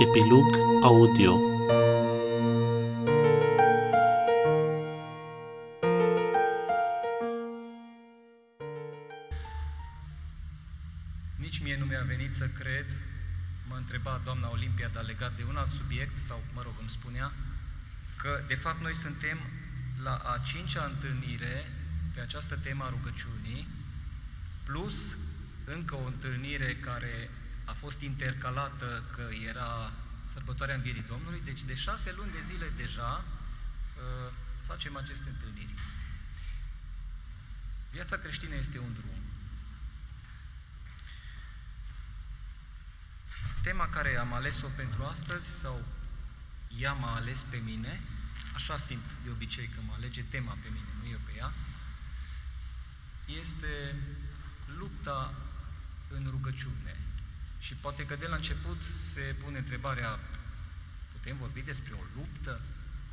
Epilog audio. Nici mie nu mi-a venit să cred, mă întreba doamna Olimpia, dar legat de un alt subiect, sau mă rog, îmi spunea, că de fapt noi suntem la a cincea întâlnire pe această temă a rugăciunii, plus încă o întâlnire care a fost intercalată că era sărbătoarea Învierii Domnului, deci de șase luni de zile deja uh, facem aceste întâlniri. Viața creștină este un drum. Tema care am ales-o pentru astăzi, sau ea m-a ales pe mine, așa simt de obicei că mă alege tema pe mine, nu eu pe ea, este lupta în rugăciune. Și poate că de la început se pune întrebarea, putem vorbi despre o luptă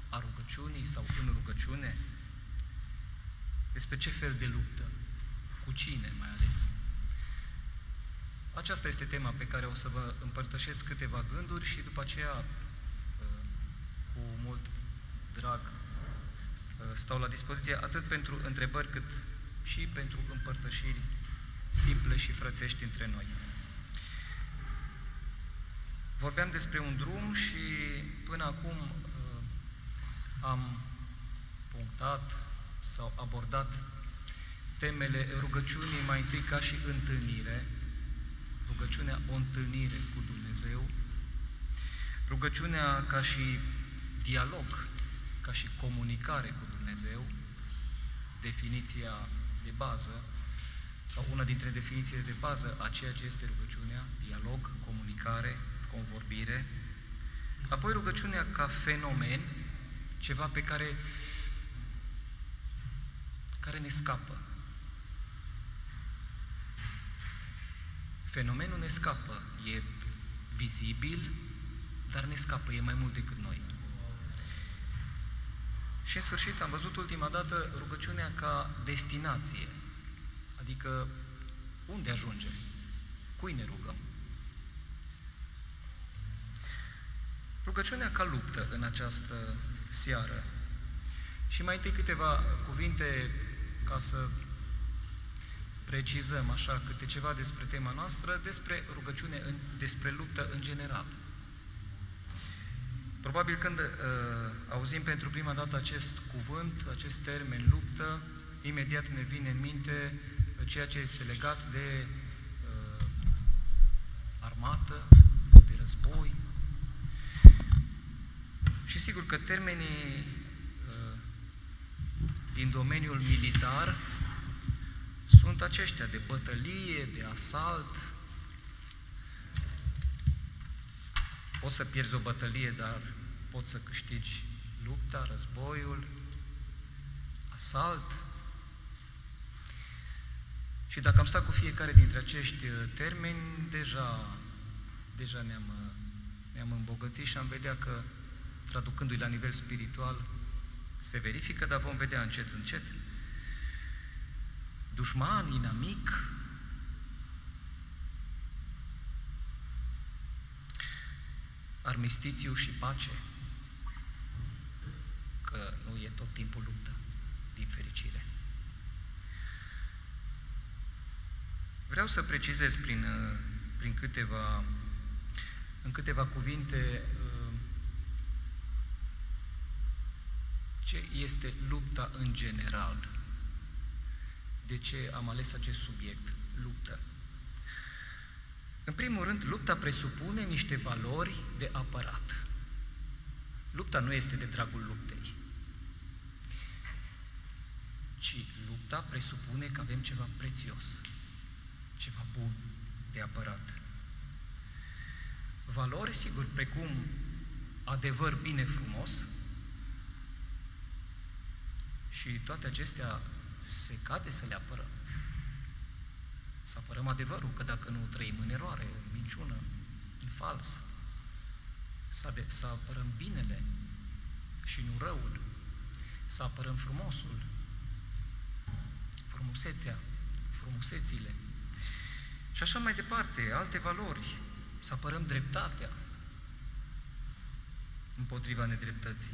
a rugăciunii sau în rugăciune? Despre ce fel de luptă? Cu cine mai ales? Aceasta este tema pe care o să vă împărtășesc câteva gânduri și după aceea, uh, cu mult drag, uh, stau la dispoziție atât pentru întrebări cât și pentru împărtășiri simple și frățești între noi. Vorbeam despre un drum și până acum uh, am punctat sau abordat temele rugăciunii mai întâi ca și întâlnire, rugăciunea o întâlnire cu Dumnezeu, rugăciunea ca și dialog, ca și comunicare cu Dumnezeu, definiția de bază, sau una dintre definițiile de bază a ceea ce este rugăciunea, dialog, comunicare, convorbire, apoi rugăciunea ca fenomen, ceva pe care, care ne scapă. Fenomenul ne scapă, e vizibil, dar ne scapă, e mai mult decât noi. Și în sfârșit am văzut ultima dată rugăciunea ca destinație, adică unde ajungem, cui ne rugăm. Rugăciunea ca luptă în această seară. Și mai întâi câteva cuvinte ca să precizăm așa câte ceva despre tema noastră, despre rugăciune, despre luptă în general. Probabil când uh, auzim pentru prima dată acest cuvânt, acest termen luptă, imediat ne vine în minte ceea ce este legat de uh, armată, de război, și sigur că termenii uh, din domeniul militar sunt aceștia de bătălie, de asalt. Poți să pierzi o bătălie, dar poți să câștigi lupta, războiul, asalt. Și dacă am stat cu fiecare dintre acești uh, termeni, deja, deja ne-am, uh, ne-am îmbogățit și am vedea că traducându-i la nivel spiritual, se verifică, dar vom vedea încet, încet. Dușman, inamic, armistițiu și pace, că nu e tot timpul luptă, din fericire. Vreau să precizez prin, prin câteva, în câteva cuvinte ce este lupta în general. De ce am ales acest subiect, luptă? În primul rând, lupta presupune niște valori de apărat. Lupta nu este de dragul luptei, ci lupta presupune că avem ceva prețios, ceva bun de apărat. Valori, sigur, precum adevăr bine frumos, și toate acestea se cade să le apărăm. Să apărăm adevărul, că dacă nu trăim în eroare, în minciună, în fals, să, de, să apărăm binele și nu răul, să apărăm frumosul, frumusețea, frumusețile și așa mai departe, alte valori, să apărăm dreptatea, împotriva nedreptății.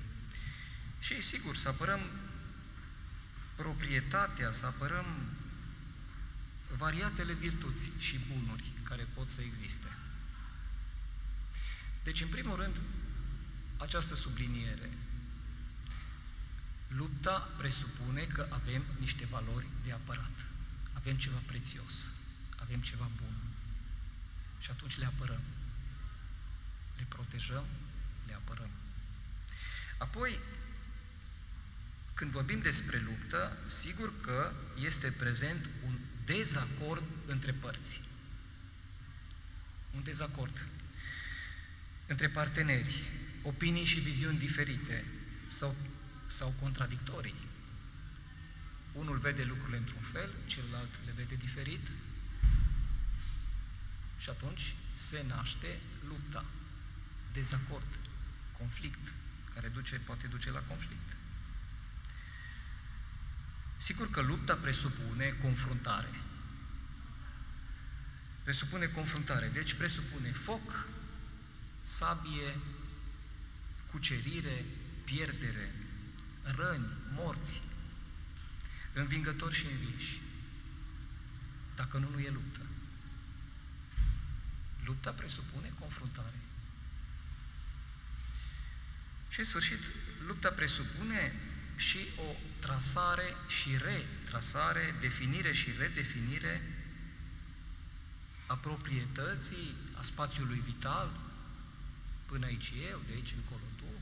Și, sigur, să apărăm proprietatea, să apărăm variatele virtuți și bunuri care pot să existe. Deci, în primul rând, această subliniere. Lupta presupune că avem niște valori de apărat. Avem ceva prețios, avem ceva bun. Și atunci le apărăm. Le protejăm, le apărăm. Apoi, când vorbim despre luptă, sigur că este prezent un dezacord între părți. Un dezacord între parteneri, opinii și viziuni diferite sau, sau contradictorii. Unul vede lucrurile într-un fel, celălalt le vede diferit și atunci se naște lupta, dezacord, conflict, care duce, poate duce la conflict. Sigur că lupta presupune confruntare. Presupune confruntare, deci presupune foc, sabie, cucerire, pierdere, răni, morți, învingători și învinși. Dacă nu, nu e luptă. Lupta presupune confruntare. Și în sfârșit, lupta presupune și o trasare și retrasare, definire și redefinire a proprietății, a spațiului vital, până aici eu, de aici încolo tu,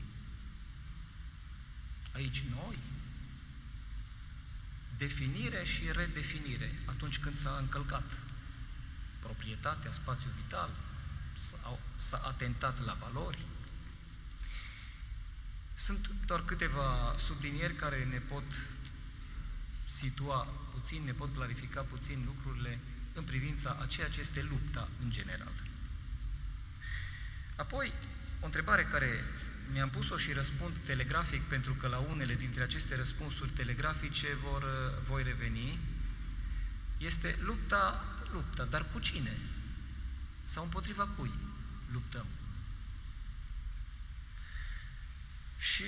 aici noi. Definire și redefinire. Atunci când s-a încălcat proprietatea, spațiul vital, s-a atentat la valori, sunt doar câteva sublinieri care ne pot situa puțin, ne pot clarifica puțin lucrurile în privința a ceea ce este lupta în general. Apoi, o întrebare care mi-am pus-o și răspund telegrafic, pentru că la unele dintre aceste răspunsuri telegrafice vor, voi reveni, este lupta, lupta, dar cu cine? Sau împotriva cui luptăm? Și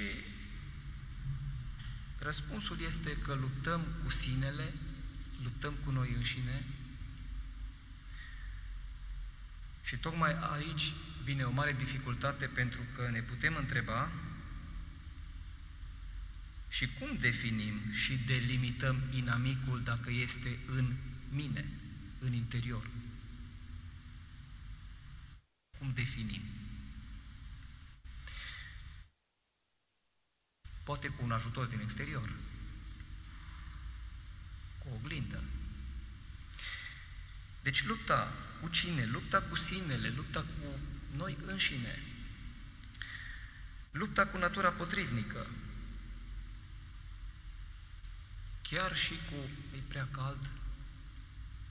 răspunsul este că luptăm cu sinele, luptăm cu noi înșine și tocmai aici vine o mare dificultate pentru că ne putem întreba și cum definim și delimităm inamicul dacă este în mine, în interior? Cum definim? Poate cu un ajutor din exterior, cu o oglindă. Deci lupta cu cine? Lupta cu sinele, lupta cu noi înșine, lupta cu natura potrivnică, chiar și cu e prea cald,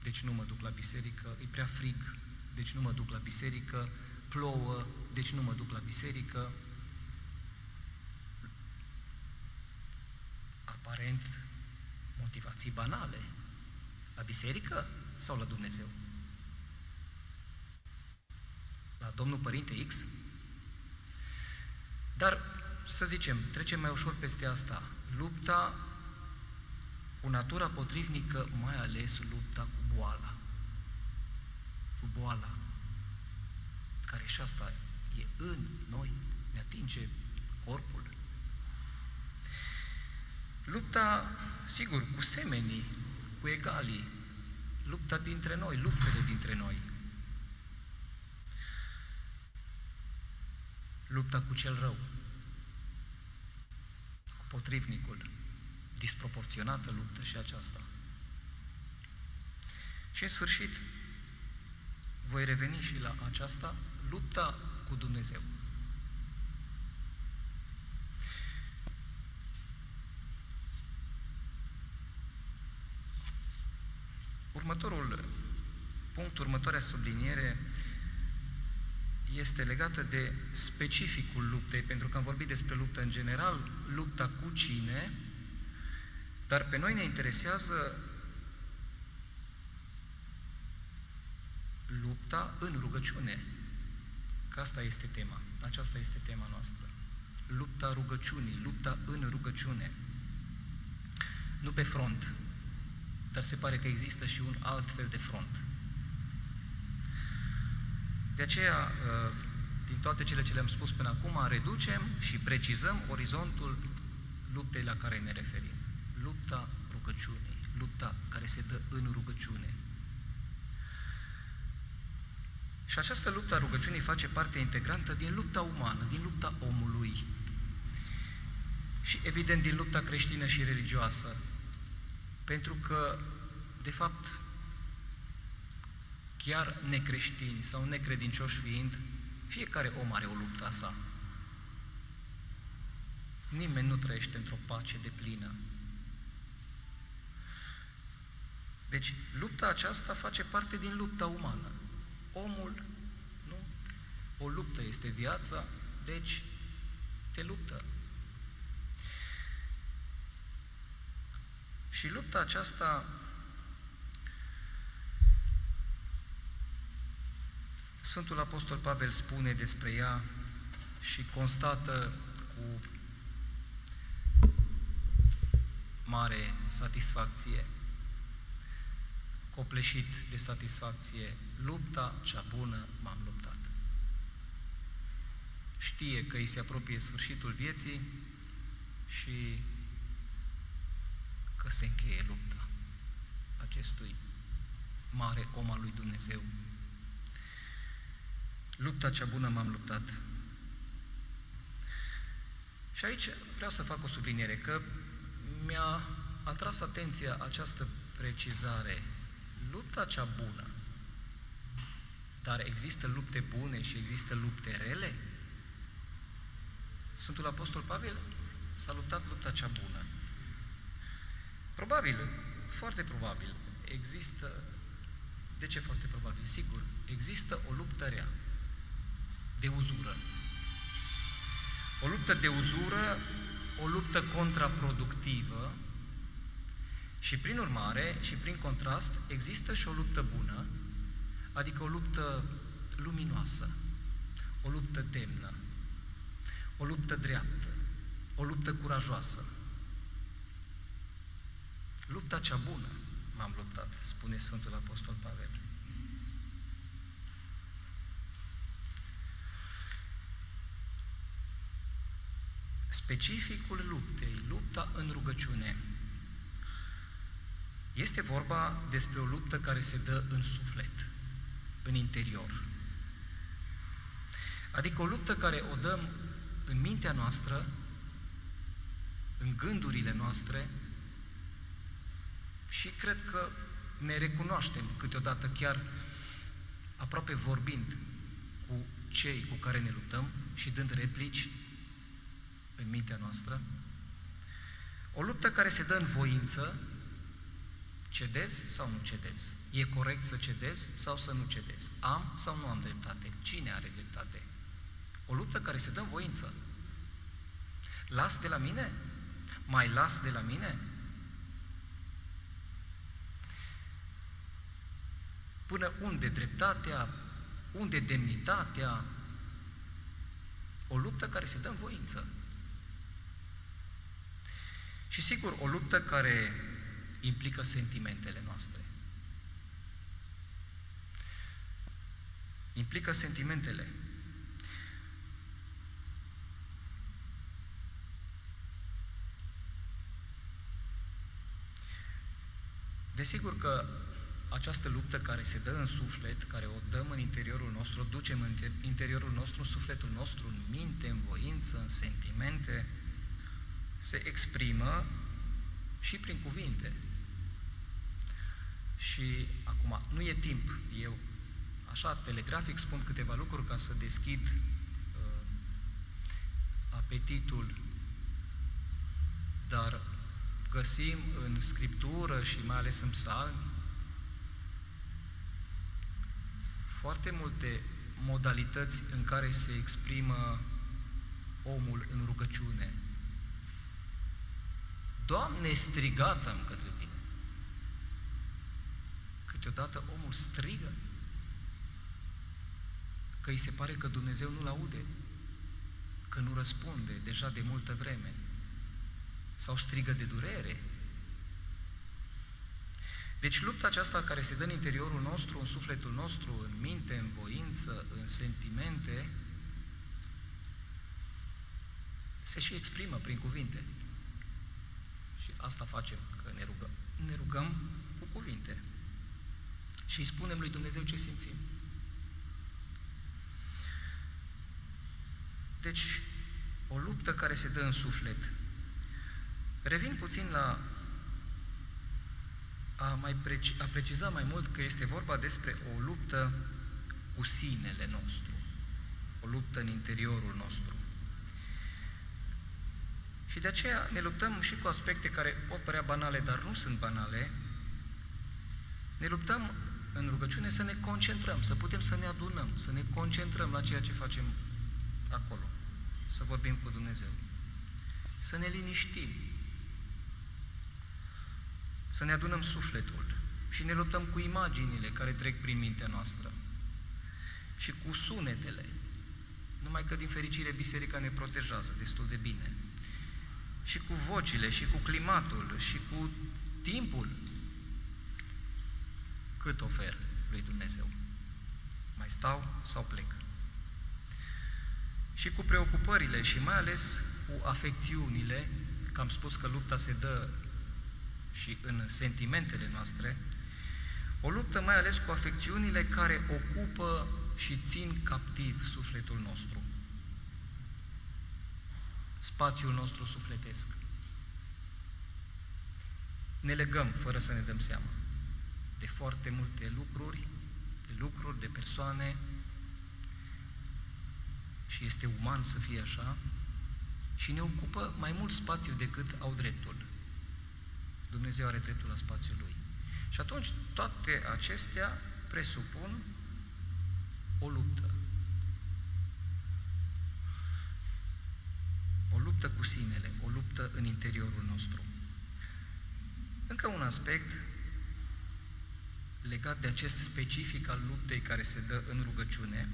deci nu mă duc la biserică, e prea frig, deci nu mă duc la biserică, plouă, deci nu mă duc la biserică, aparent motivații banale. La biserică sau la Dumnezeu? La Domnul Părinte X? Dar, să zicem, trecem mai ușor peste asta. Lupta cu natura potrivnică, mai ales lupta cu boala. Cu boala, care și asta e în noi, ne atinge corpul, Lupta, sigur, cu semenii, cu egalii, lupta dintre noi, luptele dintre noi. Lupta cu cel rău, cu potrivnicul, disproporționată luptă și aceasta. Și în sfârșit, voi reveni și la aceasta, lupta cu Dumnezeu. Următorul punct, următoarea subliniere este legată de specificul luptei, pentru că am vorbit despre luptă în general, lupta cu cine, dar pe noi ne interesează lupta în rugăciune. Că asta este tema, aceasta este tema noastră. lupta rugăciunii, lupta în rugăciune. Nu pe front, dar se pare că există și un alt fel de front. De aceea, uh, din toate cele ce le-am spus până acum, reducem și precizăm orizontul luptei la care ne referim. Lupta rugăciunii, lupta care se dă în rugăciune. Și această luptă a rugăciunii face parte integrantă din lupta umană, din lupta omului și evident din lupta creștină și religioasă. Pentru că, de fapt, chiar necreștini sau necredincioși fiind, fiecare om are o luptă a sa. Nimeni nu trăiește într-o pace de plină. Deci, lupta aceasta face parte din lupta umană. Omul, nu? O luptă este viața, deci te luptă. Și lupta aceasta Sfântul Apostol Pavel spune despre ea și constată cu mare satisfacție, copleșit de satisfacție, lupta cea bună m-am luptat. Știe că îi se apropie sfârșitul vieții și că se încheie lupta acestui mare om al lui Dumnezeu. Lupta cea bună m-am luptat. Și aici vreau să fac o subliniere, că mi-a atras atenția această precizare. Lupta cea bună. Dar există lupte bune și există lupte rele? Sfântul Apostol Pavel s-a luptat lupta cea bună. Probabil, foarte probabil, există, de ce foarte probabil? Sigur, există o luptă rea de uzură. O luptă de uzură, o luptă contraproductivă și prin urmare și prin contrast există și o luptă bună, adică o luptă luminoasă, o luptă demnă, o luptă dreaptă, o luptă curajoasă. Lupta cea bună m-am luptat, spune Sfântul Apostol Pavel. Specificul luptei, lupta în rugăciune, este vorba despre o luptă care se dă în suflet, în interior. Adică o luptă care o dăm în mintea noastră, în gândurile noastre și cred că ne recunoaștem câteodată chiar aproape vorbind cu cei cu care ne luptăm și dând replici în mintea noastră, o luptă care se dă în voință, cedez sau nu cedez? E corect să cedez sau să nu cedez? Am sau nu am dreptate? Cine are dreptate? O luptă care se dă în voință. Las de la mine? Mai las de la mine? Până unde dreptatea, unde demnitatea? O luptă care se dă în voință. Și sigur, o luptă care implică sentimentele noastre. Implică sentimentele. Desigur că această luptă care se dă în suflet, care o dăm în interiorul nostru, o ducem în interiorul nostru, în sufletul nostru, în minte, în voință, în sentimente, se exprimă și prin cuvinte. Și acum, nu e timp, eu așa telegrafic spun câteva lucruri ca să deschid uh, apetitul, dar găsim în Scriptură și mai ales în psalmi foarte multe modalități în care se exprimă omul în rugăciune, Doamne, strigată-mi către Tine. Câteodată omul strigă că îi se pare că Dumnezeu nu-l aude, că nu răspunde deja de multă vreme, sau strigă de durere. Deci lupta aceasta care se dă în interiorul nostru, în sufletul nostru, în minte, în voință, în sentimente, se și exprimă prin cuvinte. Și asta facem, că ne rugăm. Ne rugăm cu cuvinte. Și îi spunem lui Dumnezeu ce simțim. Deci, o luptă care se dă în suflet. Revin puțin la a, mai preci, a preciza mai mult că este vorba despre o luptă cu sinele nostru, o luptă în interiorul nostru. Și de aceea ne luptăm și cu aspecte care pot părea banale, dar nu sunt banale. Ne luptăm în rugăciune să ne concentrăm, să putem să ne adunăm, să ne concentrăm la ceea ce facem acolo, să vorbim cu Dumnezeu, să ne liniștim, să ne adunăm sufletul și ne luptăm cu imaginile care trec prin mintea noastră și cu sunetele. Numai că, din fericire, biserica ne protejează destul de bine. Și cu vocile, și cu climatul, și cu timpul. Cât ofer lui Dumnezeu? Mai stau sau plec? Și cu preocupările și mai ales cu afecțiunile, că am spus că lupta se dă și în sentimentele noastre, o luptă mai ales cu afecțiunile care ocupă și țin captiv sufletul nostru, spațiul nostru sufletesc. Ne legăm fără să ne dăm seama de foarte multe lucruri, de lucruri, de persoane, și este uman să fie așa, și ne ocupă mai mult spațiu decât au dreptul. Dumnezeu are dreptul la spațiul Lui. Și atunci toate acestea presupun o luptă. O luptă cu sinele, o luptă în interiorul nostru. Încă un aspect legat de acest specific al luptei care se dă în rugăciune,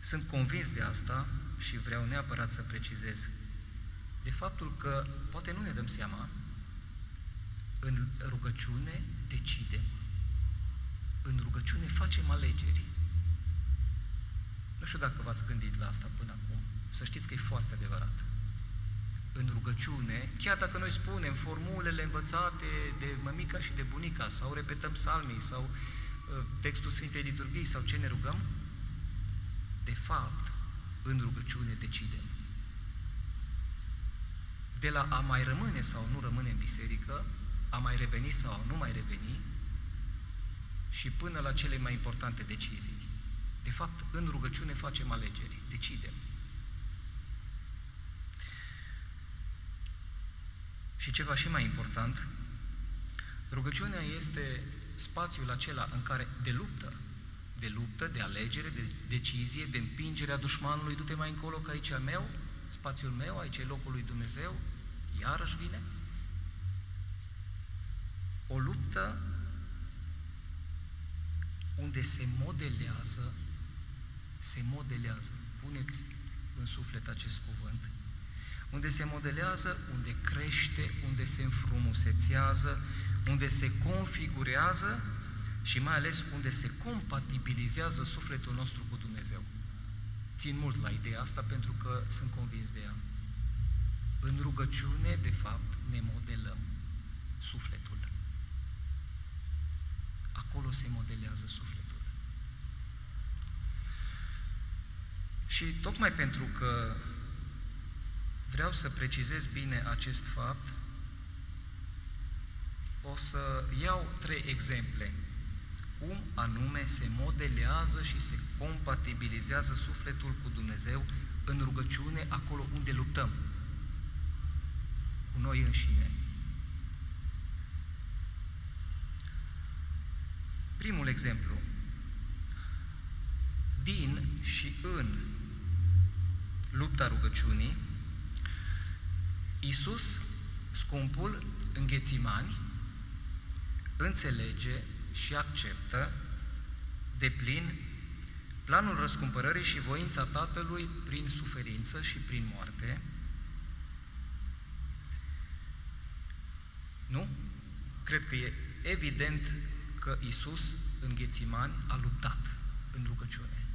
sunt convins de asta și vreau neapărat să precizez de faptul că poate nu ne dăm seama, în rugăciune decidem. În rugăciune facem alegeri. Nu știu dacă v-ați gândit la asta până acum. Să știți că e foarte adevărat. În rugăciune, chiar dacă noi spunem formulele învățate de mămica și de bunica, sau repetăm salmii, sau uh, textul Sfintei Liturghii, sau ce ne rugăm, de fapt, în rugăciune decidem. De la a mai rămâne sau nu rămâne în biserică, a mai reveni sau a nu mai reveni, și până la cele mai importante decizii. De fapt, în rugăciune facem alegeri, decidem. Și ceva și mai important, rugăciunea este spațiul acela în care de luptă, de luptă, de alegere, de decizie, de împingere a dușmanului, du-te mai încolo că aici e meu, spațiul meu, aici e locul lui Dumnezeu, iarăși vine. O luptă unde se modelează, se modelează, puneți în suflet acest cuvânt, unde se modelează, unde crește, unde se înfrumusețează, unde se configurează și mai ales unde se compatibilizează sufletul nostru cu Dumnezeu. Țin mult la ideea asta pentru că sunt convins de ea. În rugăciune, de fapt, ne modelăm sufletul. Acolo se modelează sufletul. Și tocmai pentru că vreau să precizez bine acest fapt, o să iau trei exemple cum anume se modelează și se compatibilizează sufletul cu Dumnezeu în rugăciune acolo unde luptăm cu noi înșine. Primul exemplu. Din și în lupta rugăciunii, Iisus, scumpul, în Ghețimani, înțelege și acceptă de plin planul răscumpărării și voința Tatălui prin suferință și prin moarte. Nu? Cred că e evident că Isus în Ghețimani a luptat în rugăciune.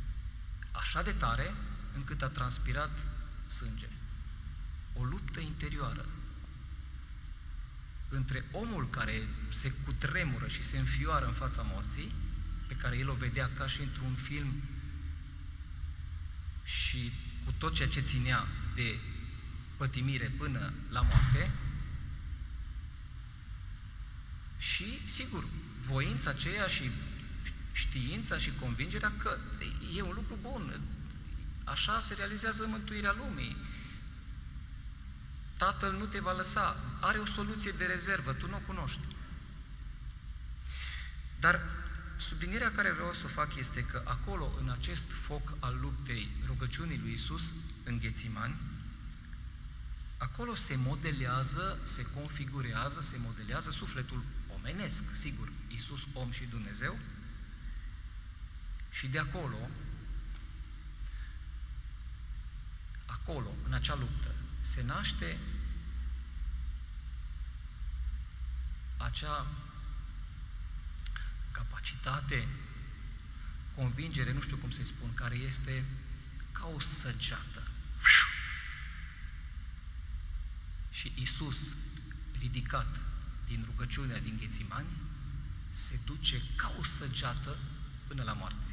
Așa de tare încât a transpirat sânge. O luptă interioară între omul care se cutremură și se înfioară în fața morții, pe care el o vedea ca și într-un film și cu tot ceea ce ținea de pătimire până la moarte, și, sigur, voința aceea și știința și convingerea că e un lucru bun, așa se realizează mântuirea lumii. Tatăl nu te va lăsa, are o soluție de rezervă, tu nu o cunoști. Dar sublinierea care vreau să o fac este că acolo, în acest foc al luptei rugăciunii lui Isus în Ghețimani, acolo se modelează, se configurează, se modelează sufletul omenesc, sigur, Isus om și Dumnezeu, și de acolo, acolo, în acea luptă, se naște acea capacitate, convingere, nu știu cum să-i spun, care este ca o săgeată. Și Isus, ridicat din rugăciunea din Ghețimani, se duce ca o săgeată până la moarte.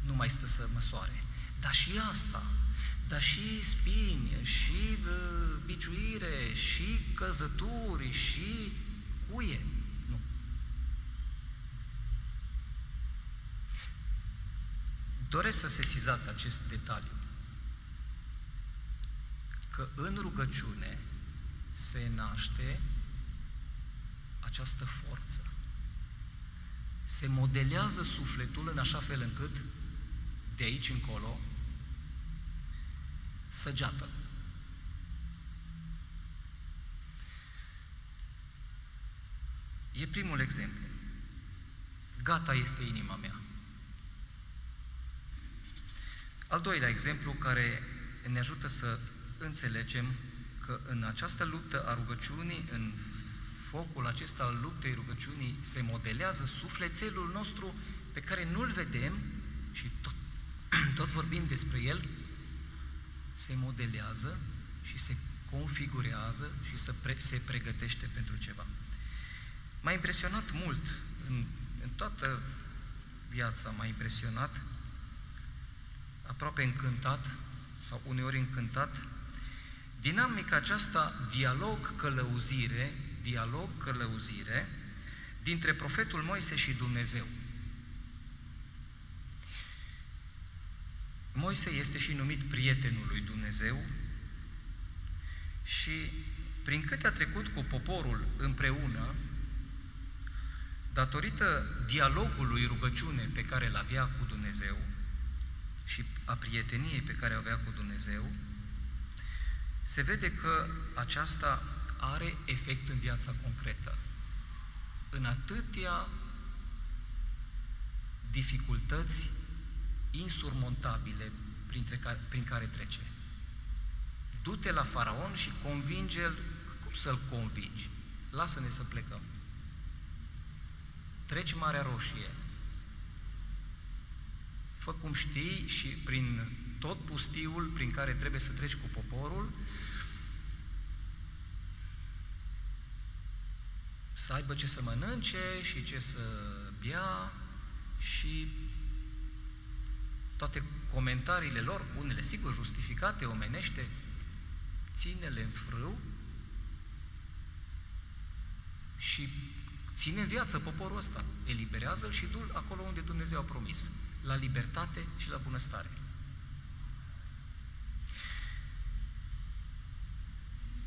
Nu mai stă să măsoare. Dar și asta, dar și spini, și uh, biciuire, și căzături, și cuie. Nu. Doresc să sesizați acest detaliu. Că în rugăciune se naște această forță. Se modelează sufletul în așa fel încât de aici încolo săgeată. E primul exemplu. Gata este inima mea. Al doilea exemplu care ne ajută să înțelegem că în această luptă a rugăciunii, în focul acesta al luptei rugăciunii, se modelează sufletelul nostru pe care nu-l vedem și tot, tot vorbim despre el, se modelează și se configurează și se, pre, se pregătește pentru ceva. M-a impresionat mult, în, în toată viața m-a impresionat, aproape încântat, sau uneori încântat, dinamica aceasta dialog-călăuzire, dialog-călăuzire, dintre profetul Moise și Dumnezeu. Moise este și numit prietenul lui Dumnezeu și prin câte a trecut cu poporul împreună, datorită dialogului rugăciune pe care îl avea cu Dumnezeu și a prieteniei pe care o avea cu Dumnezeu, se vede că aceasta are efect în viața concretă. În atâtea dificultăți insurmontabile printre care, prin care trece. Du-te la faraon și convinge-l, cum să-l convingi? Lasă-ne să plecăm. Treci Marea Roșie. Fă cum știi și prin tot pustiul prin care trebuie să treci cu poporul, să aibă ce să mănânce și ce să bea și toate comentariile lor, unele sigur justificate, omenește, ține-le în frâu și ține în viață poporul ăsta. Eliberează-l și du acolo unde Dumnezeu a promis, la libertate și la bunăstare.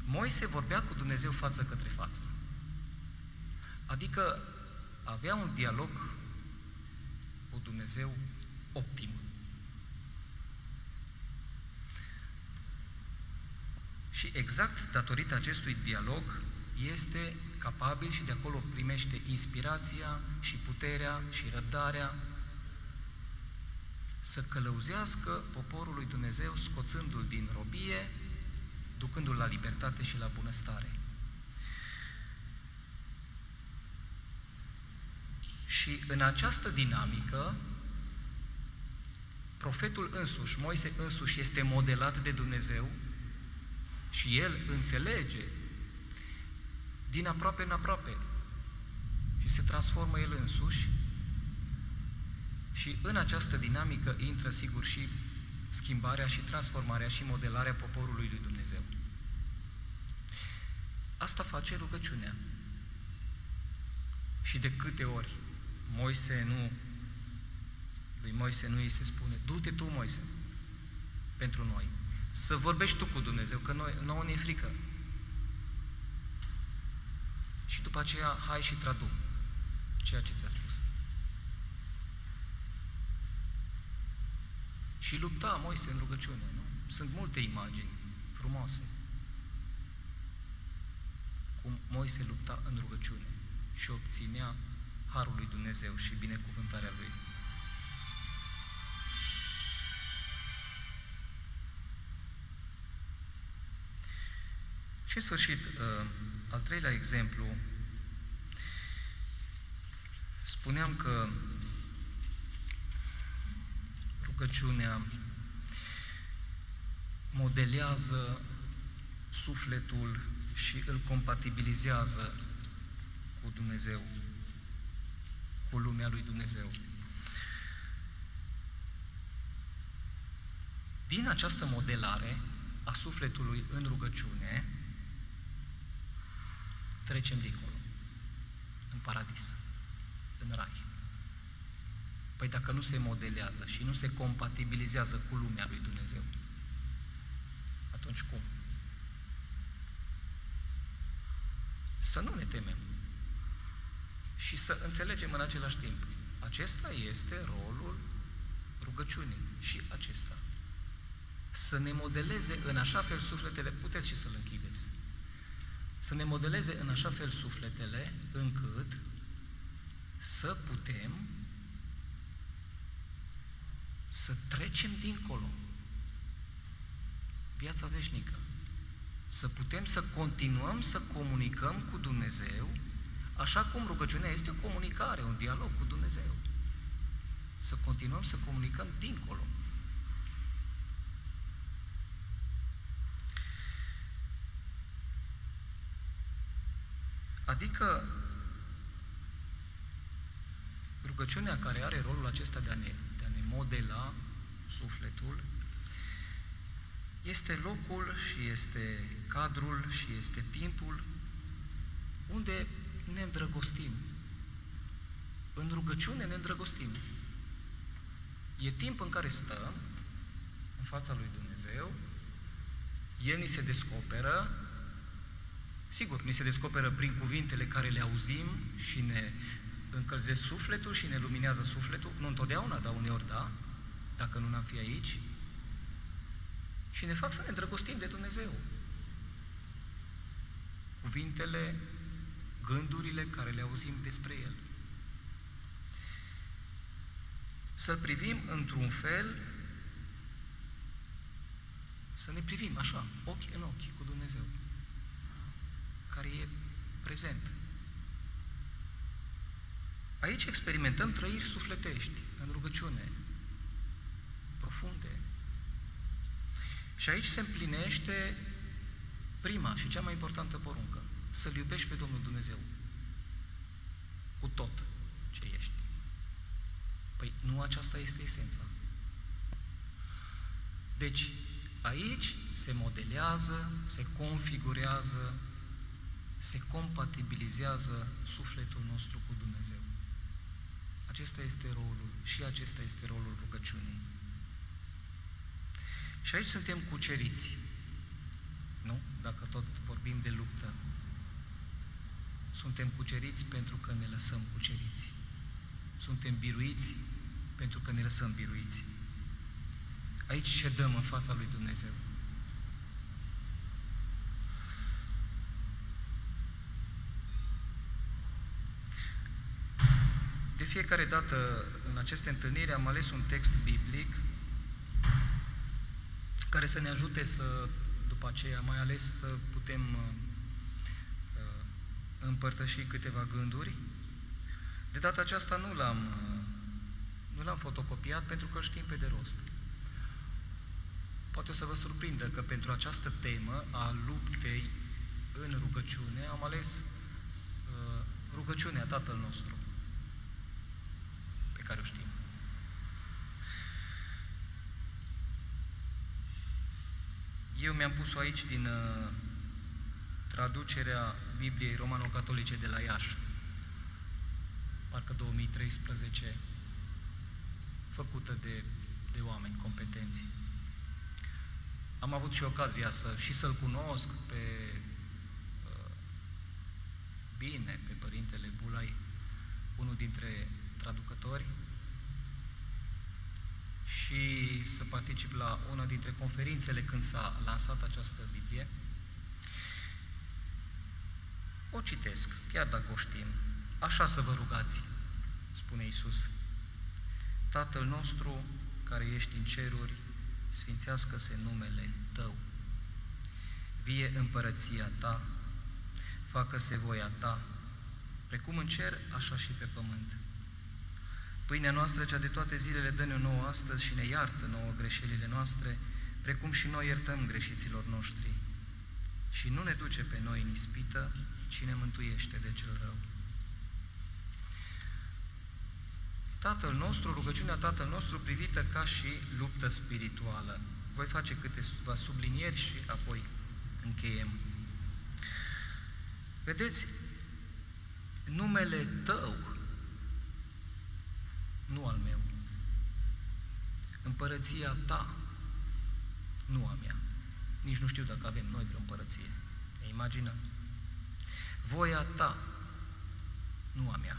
Moise vorbea cu Dumnezeu față către față. Adică avea un dialog cu Dumnezeu optim. Și exact datorită acestui dialog este capabil și de acolo primește inspirația și puterea și răbdarea să călăuzească poporul lui Dumnezeu, scoțându-l din robie, ducându-l la libertate și la bunăstare. Și în această dinamică, profetul însuși, Moise însuși, este modelat de Dumnezeu și el înțelege din aproape în aproape și se transformă el însuși și în această dinamică intră sigur și schimbarea și transformarea și modelarea poporului lui Dumnezeu. Asta face rugăciunea. Și de câte ori Moise nu, lui Moise nu îi se spune, du-te tu, Moise, pentru noi, să vorbești tu cu Dumnezeu, că noi, nouă ne e frică. Și după aceea, hai și tradu ceea ce ți-a spus. Și lupta Moise în rugăciune, nu? Sunt multe imagini frumoase. Cum Moise lupta în rugăciune și obținea Harul lui Dumnezeu și binecuvântarea Lui. Și în sfârșit, uh, al treilea exemplu, spuneam că rugăciunea modelează sufletul și îl compatibilizează cu Dumnezeu, cu lumea lui Dumnezeu. Din această modelare a sufletului în rugăciune, trecem dincolo, în paradis, în rai. Păi dacă nu se modelează și nu se compatibilizează cu lumea lui Dumnezeu, atunci cum? Să nu ne temem și să înțelegem în același timp. Acesta este rolul rugăciunii și acesta. Să ne modeleze în așa fel sufletele, puteți și să-l închideți, să ne modeleze în așa fel sufletele încât să putem să trecem dincolo. Viața veșnică. Să putem să continuăm să comunicăm cu Dumnezeu, așa cum rugăciunea este o comunicare, un dialog cu Dumnezeu. Să continuăm să comunicăm dincolo. Adică rugăciunea care are rolul acesta de a ne modela sufletul, este locul și este cadrul și este timpul unde ne îndrăgostim. În rugăciune ne îndrăgostim. E timp în care stăm în fața lui Dumnezeu, El ni se descoperă, sigur, ni se descoperă prin cuvintele care le auzim și ne încălzesc sufletul și ne luminează sufletul, nu întotdeauna, dar uneori da, dacă nu n-am fi aici, și ne fac să ne îndrăgostim de Dumnezeu. Cuvintele, gândurile care le auzim despre El. Să-L privim într-un fel, să ne privim așa, ochi în ochi cu Dumnezeu, care e prezent, Aici experimentăm trăiri sufletești, în rugăciune, profunde. Și aici se împlinește prima și cea mai importantă poruncă, să-L iubești pe Domnul Dumnezeu cu tot ce ești. Păi nu aceasta este esența. Deci, aici se modelează, se configurează, se compatibilizează sufletul nostru cu Dumnezeu. Acesta este rolul și acesta este rolul rugăciunii. Și aici suntem cuceriți. Nu? Dacă tot vorbim de luptă. Suntem cuceriți pentru că ne lăsăm cuceriți. Suntem biruiți pentru că ne lăsăm biruiți. Aici cedăm în fața lui Dumnezeu. fiecare dată în aceste întâlniri am ales un text biblic care să ne ajute să, după aceea, mai ales să putem uh, uh, împărtăși câteva gânduri. De data aceasta nu l-am, uh, nu l-am fotocopiat pentru că știm pe de rost. Poate o să vă surprindă că pentru această temă a luptei în rugăciune am ales uh, rugăciunea Tatăl nostru, pe care o știm. Eu mi-am pus-o aici din uh, traducerea Bibliei Romano-Catolice de la Iași, parcă 2013, făcută de, de oameni competenți. Am avut și ocazia să și să-l cunosc pe uh, bine, pe Părintele Bulai, unul dintre traducători, și să particip la una dintre conferințele când s-a lansat această Biblie. O citesc, chiar dacă o știm. Așa să vă rugați, spune Isus. Tatăl nostru care ești în ceruri, sfințească-se numele Tău. Vie împărăția Ta, facă-se voia Ta, precum în cer, așa și pe pământ. Pâinea noastră, cea de toate zilele, dă-ne nouă astăzi și ne iartă nouă greșelile noastre, precum și noi iertăm greșiților noștri. Și nu ne duce pe noi în ispită, ci ne mântuiește de cel rău. Tatăl nostru, rugăciunea Tatăl nostru privită ca și luptă spirituală. Voi face câteva sublinieri și apoi încheiem. Vedeți, numele Tău nu al meu. Împărăția ta, nu a mea. Nici nu știu dacă avem noi vreo împărăție. Ne imaginăm. Voia ta, nu a mea.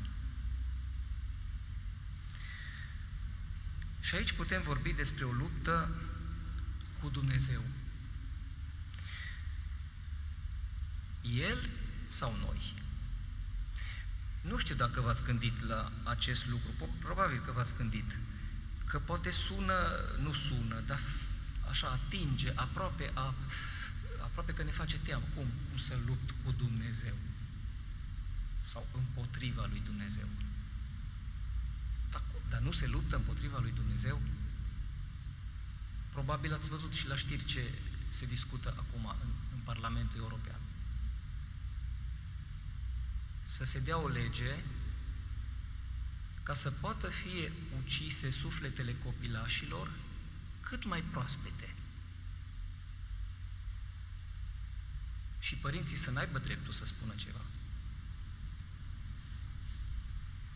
Și aici putem vorbi despre o luptă cu Dumnezeu. El sau noi? Nu știu dacă v-ați gândit la acest lucru, probabil că v-ați gândit, că poate sună, nu sună, dar așa atinge, aproape, a, aproape că ne face teamă. Cum? Cum să lupt cu Dumnezeu? Sau împotriva lui Dumnezeu? Dar, dar nu se luptă împotriva lui Dumnezeu? Probabil ați văzut și la știri ce se discută acum în, în Parlamentul European să se dea o lege ca să poată fi ucise sufletele copilașilor cât mai proaspete. Și părinții să n-aibă dreptul să spună ceva.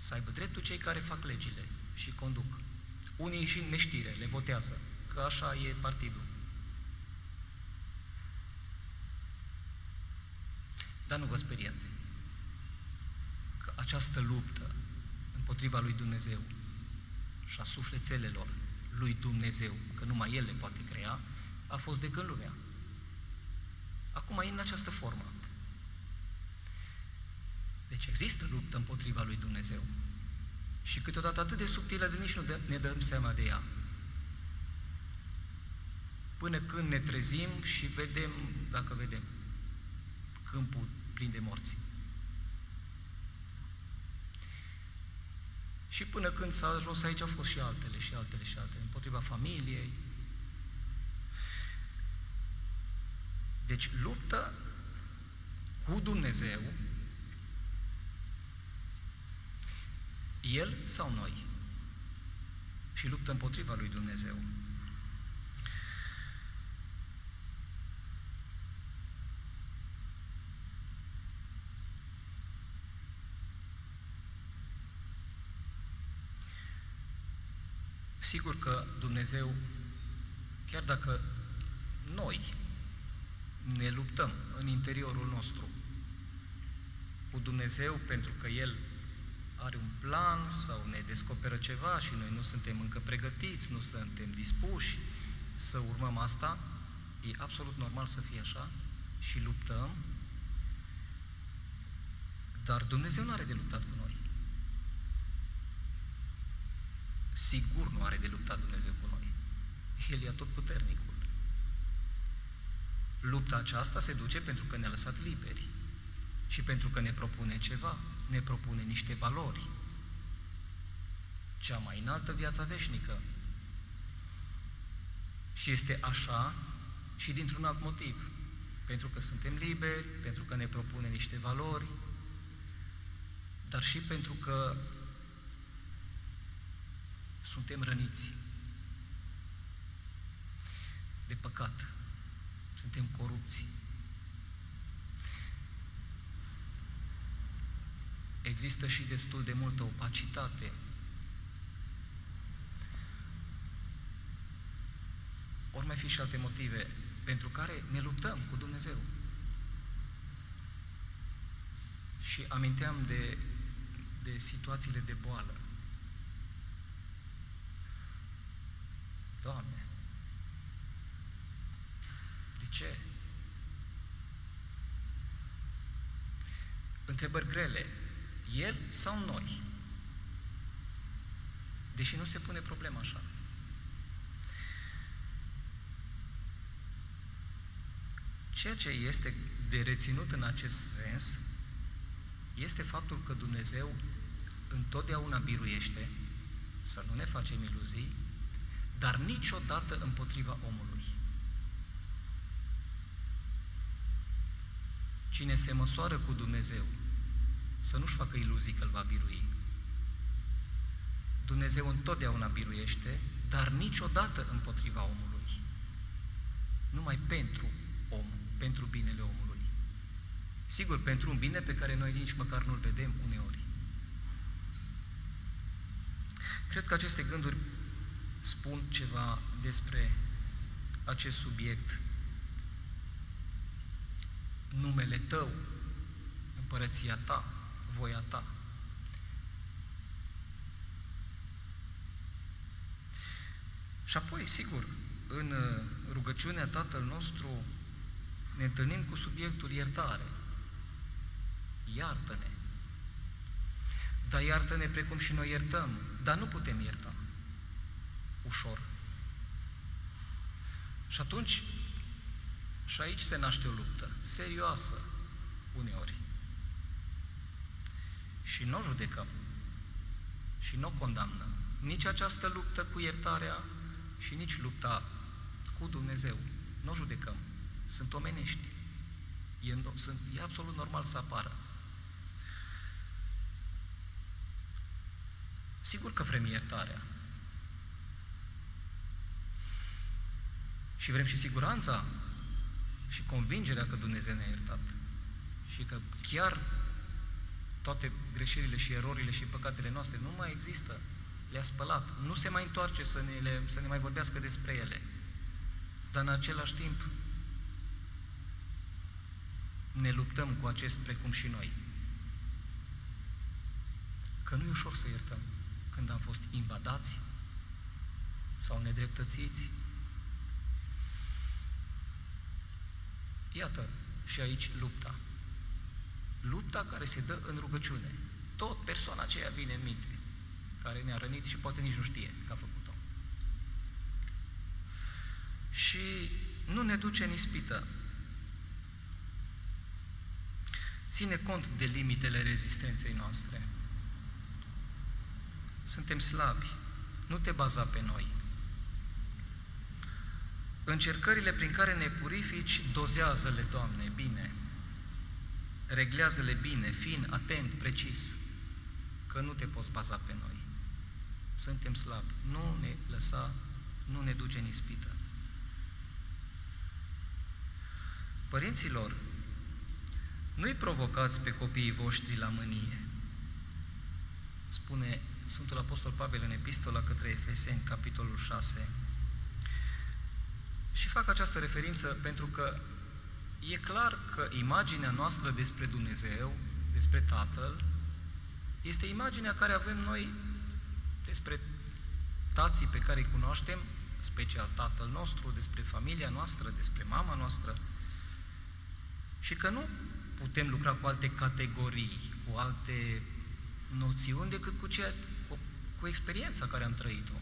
Să aibă dreptul cei care fac legile și conduc. Unii și neștire le votează, că așa e partidul. Dar nu vă speriați această luptă împotriva lui Dumnezeu și a sufletelelor lui Dumnezeu, că numai El le poate crea, a fost de când lumea. Acum e în această formă. Deci există luptă împotriva lui Dumnezeu. Și câteodată atât de subtilă de nici nu ne dăm seama de ea. Până când ne trezim și vedem, dacă vedem, câmpul plin de morți. Și până când s-a ajuns aici au fost și altele, și altele, și altele, împotriva familiei. Deci luptă cu Dumnezeu, El sau noi? Și luptă împotriva lui Dumnezeu. Sigur că Dumnezeu, chiar dacă noi ne luptăm în interiorul nostru cu Dumnezeu pentru că El are un plan sau ne descoperă ceva și noi nu suntem încă pregătiți, nu suntem dispuși să urmăm asta, e absolut normal să fie așa și luptăm, dar Dumnezeu nu are de luptat cu noi. sigur nu are de luptat Dumnezeu cu noi. El e tot puternicul. Lupta aceasta se duce pentru că ne-a lăsat liberi și pentru că ne propune ceva, ne propune niște valori. Cea mai înaltă viața veșnică. Și este așa și dintr-un alt motiv. Pentru că suntem liberi, pentru că ne propune niște valori, dar și pentru că suntem răniți de păcat, suntem corupți. Există și destul de multă opacitate. Ori mai fi și alte motive pentru care ne luptăm cu Dumnezeu. Și aminteam de, de situațiile de boală. Doamne, de ce? Întrebări grele. El sau noi? Deși nu se pune problema așa. Ceea ce este de reținut în acest sens este faptul că Dumnezeu întotdeauna biruiește, să nu ne facem iluzii, dar niciodată împotriva omului. Cine se măsoară cu Dumnezeu, să nu-și facă iluzii că îl va birui. Dumnezeu întotdeauna biruiește, dar niciodată împotriva omului. Numai pentru om, pentru binele omului. Sigur, pentru un bine pe care noi nici măcar nu-l vedem uneori. Cred că aceste gânduri spun ceva despre acest subiect. Numele tău, împărăția ta, voia ta. Și apoi, sigur, în uh, rugăciunea Tatăl nostru ne întâlnim cu subiectul iertare. Iartă-ne. Dar iartă-ne precum și noi iertăm. Dar nu putem ierta ușor. Și atunci, și aici se naște o luptă, serioasă, uneori. Și nu o judecăm. Și nu o condamnăm. Nici această luptă cu iertarea și nici lupta cu Dumnezeu. Nu o judecăm. Sunt omenești. E, sunt, e absolut normal să apară. Sigur că vrem iertarea. Și vrem și siguranța și convingerea că Dumnezeu ne-a iertat. Și că chiar toate greșelile și erorile și păcatele noastre nu mai există. Le-a spălat. Nu se mai întoarce să ne, le, să ne mai vorbească despre ele. Dar în același timp ne luptăm cu acest precum și noi. Că nu e ușor să iertăm când am fost invadați sau nedreptățiți Iată și aici lupta. Lupta care se dă în rugăciune. Tot persoana aceea vine în minte, care ne-a rănit și poate nici nu știe că a făcut-o. Și nu ne duce în ispită. Ține cont de limitele rezistenței noastre. Suntem slabi. Nu te baza pe noi. Încercările prin care ne purifici, dozează-le, Doamne, bine. Reglează-le bine, fiind atent, precis, că nu te poți baza pe noi. Suntem slabi. Nu ne lăsa, nu ne duce în ispită. Părinților, nu-i provocați pe copiii voștri la mânie. Spune Sfântul Apostol Pavel în Epistola către Efeseni, capitolul 6, și fac această referință pentru că e clar că imaginea noastră despre Dumnezeu, despre Tatăl, este imaginea care avem noi despre tații pe care îi cunoaștem, special Tatăl nostru, despre familia noastră, despre mama noastră, și că nu putem lucra cu alte categorii, cu alte noțiuni decât cu, ceea, cu, cu experiența care am trăit-o.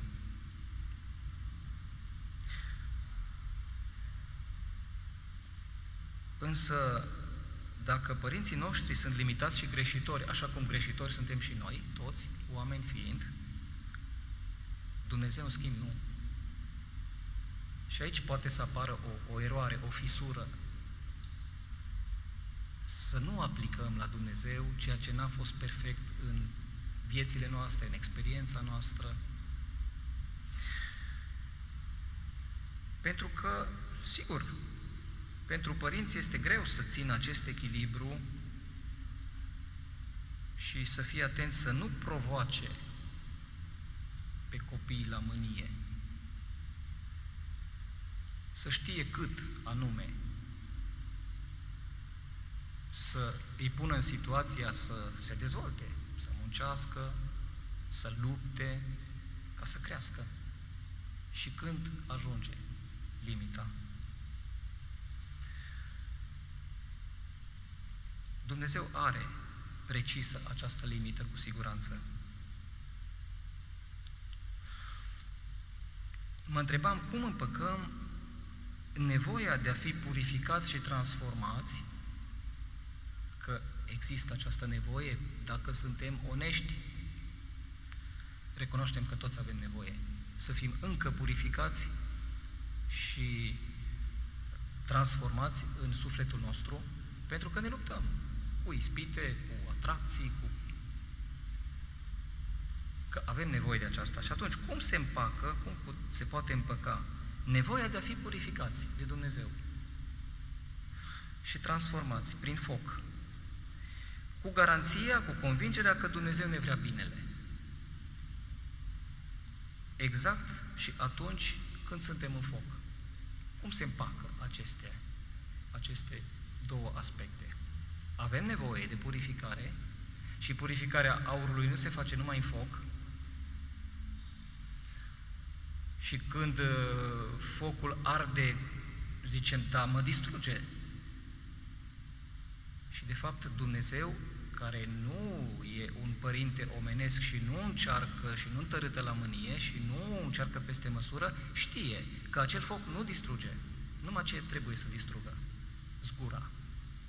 Însă, dacă părinții noștri sunt limitați și greșitori, așa cum greșitori suntem și noi, toți, oameni fiind, Dumnezeu, în schimb, nu. Și aici poate să apară o, o eroare, o fisură. Să nu aplicăm la Dumnezeu ceea ce n-a fost perfect în viețile noastre, în experiența noastră. Pentru că, sigur, pentru părinți este greu să țină acest echilibru și să fie atent să nu provoace pe copii la mânie. Să știe cât anume să îi pună în situația să se dezvolte, să muncească, să lupte, ca să crească. Și când ajunge limita. Dumnezeu are precisă această limită cu siguranță. Mă întrebam cum împăcăm nevoia de a fi purificați și transformați, că există această nevoie, dacă suntem onești, recunoaștem că toți avem nevoie. Să fim încă purificați și transformați în sufletul nostru, pentru că ne luptăm cu ispite, cu atracții, cu... Că avem nevoie de aceasta. Și atunci, cum se împacă, cum se poate împăca nevoia de a fi purificați de Dumnezeu și transformați prin foc, cu garanția, cu convingerea că Dumnezeu ne vrea binele. Exact și atunci când suntem în foc. Cum se împacă aceste, aceste două aspecte? Avem nevoie de purificare și purificarea aurului nu se face numai în foc. Și când uh, focul arde, zicem, da, mă distruge. Și de fapt Dumnezeu, care nu e un părinte omenesc și nu încearcă și nu întărâtă la mânie și nu încearcă peste măsură, știe că acel foc nu distruge. Numai ce trebuie să distrugă? Zgura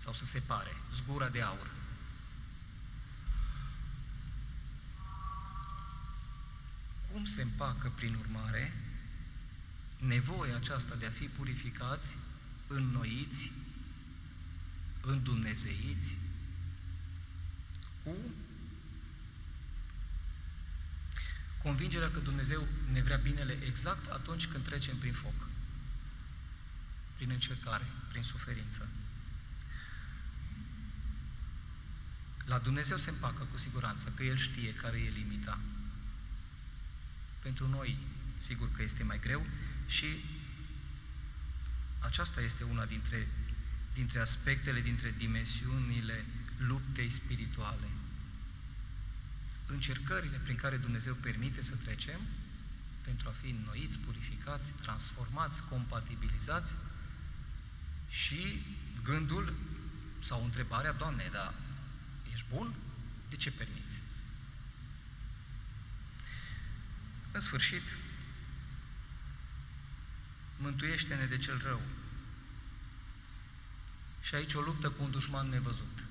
sau să separe, zgura de aur. Cum se împacă, prin urmare, nevoia aceasta de a fi purificați, înnoiți, îndumnezeiți, cu convingerea că Dumnezeu ne vrea binele exact atunci când trecem prin foc, prin încercare, prin suferință. La Dumnezeu se împacă cu siguranță, că El știe care e limita. Pentru noi, sigur că este mai greu și aceasta este una dintre, dintre aspectele, dintre dimensiunile luptei spirituale. Încercările prin care Dumnezeu permite să trecem pentru a fi înnoiți, purificați, transformați, compatibilizați și gândul sau întrebarea, Doamne, dar Ești bun? De ce permiți? În sfârșit, mântuiește-ne de cel rău. Și aici o luptă cu un dușman nevăzut.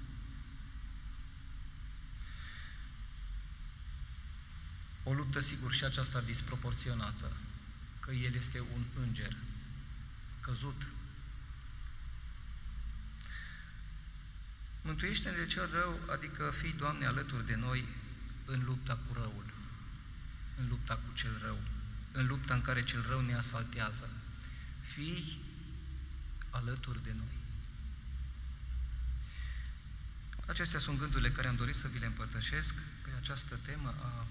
O luptă, sigur, și aceasta disproporționată, că el este un înger căzut, Mântuiește-ne de cel rău, adică fii, Doamne, alături de noi în lupta cu răul, în lupta cu cel rău, în lupta în care cel rău ne asaltează. Fii alături de noi. Acestea sunt gândurile care am dorit să vi le împărtășesc pe această temă a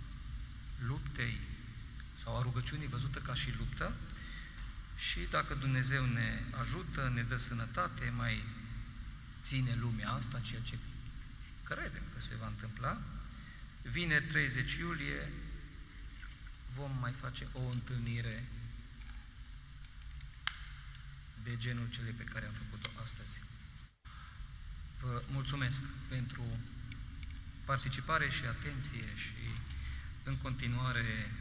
luptei sau a rugăciunii văzută ca și luptă și dacă Dumnezeu ne ajută, ne dă sănătate, mai ține lumea asta, ceea ce credem că se va întâmpla. Vine 30 iulie, vom mai face o întâlnire de genul cele pe care am făcut-o astăzi. Vă mulțumesc pentru participare și atenție și în continuare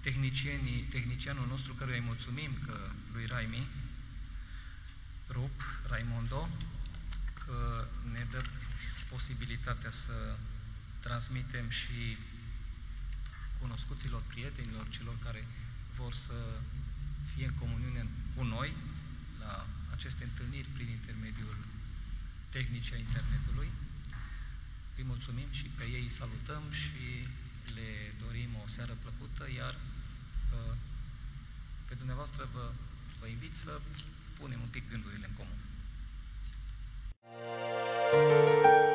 tehnicienii, tehnicianul nostru căruia îi mulțumim că lui Raimi, Rup, Raimondo, că ne dă posibilitatea să transmitem și cunoscuților, prietenilor, celor care vor să fie în comuniune cu noi la aceste întâlniri prin intermediul tehnicii a internetului. Îi mulțumim și pe ei salutăm și le dorim o seară plăcută, iar uh, pe dumneavoastră vă, vă invit să punem un pic gândurile Thank you.